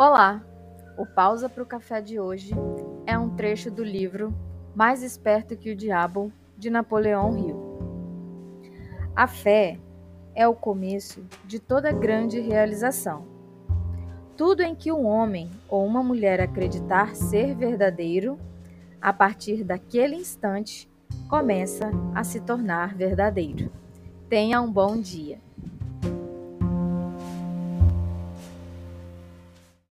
Olá! O Pausa para o Café de hoje é um trecho do livro Mais Esperto que o Diabo, de Napoleão Hill. A fé é o começo de toda grande realização. Tudo em que um homem ou uma mulher acreditar ser verdadeiro, a partir daquele instante, começa a se tornar verdadeiro. Tenha um bom dia.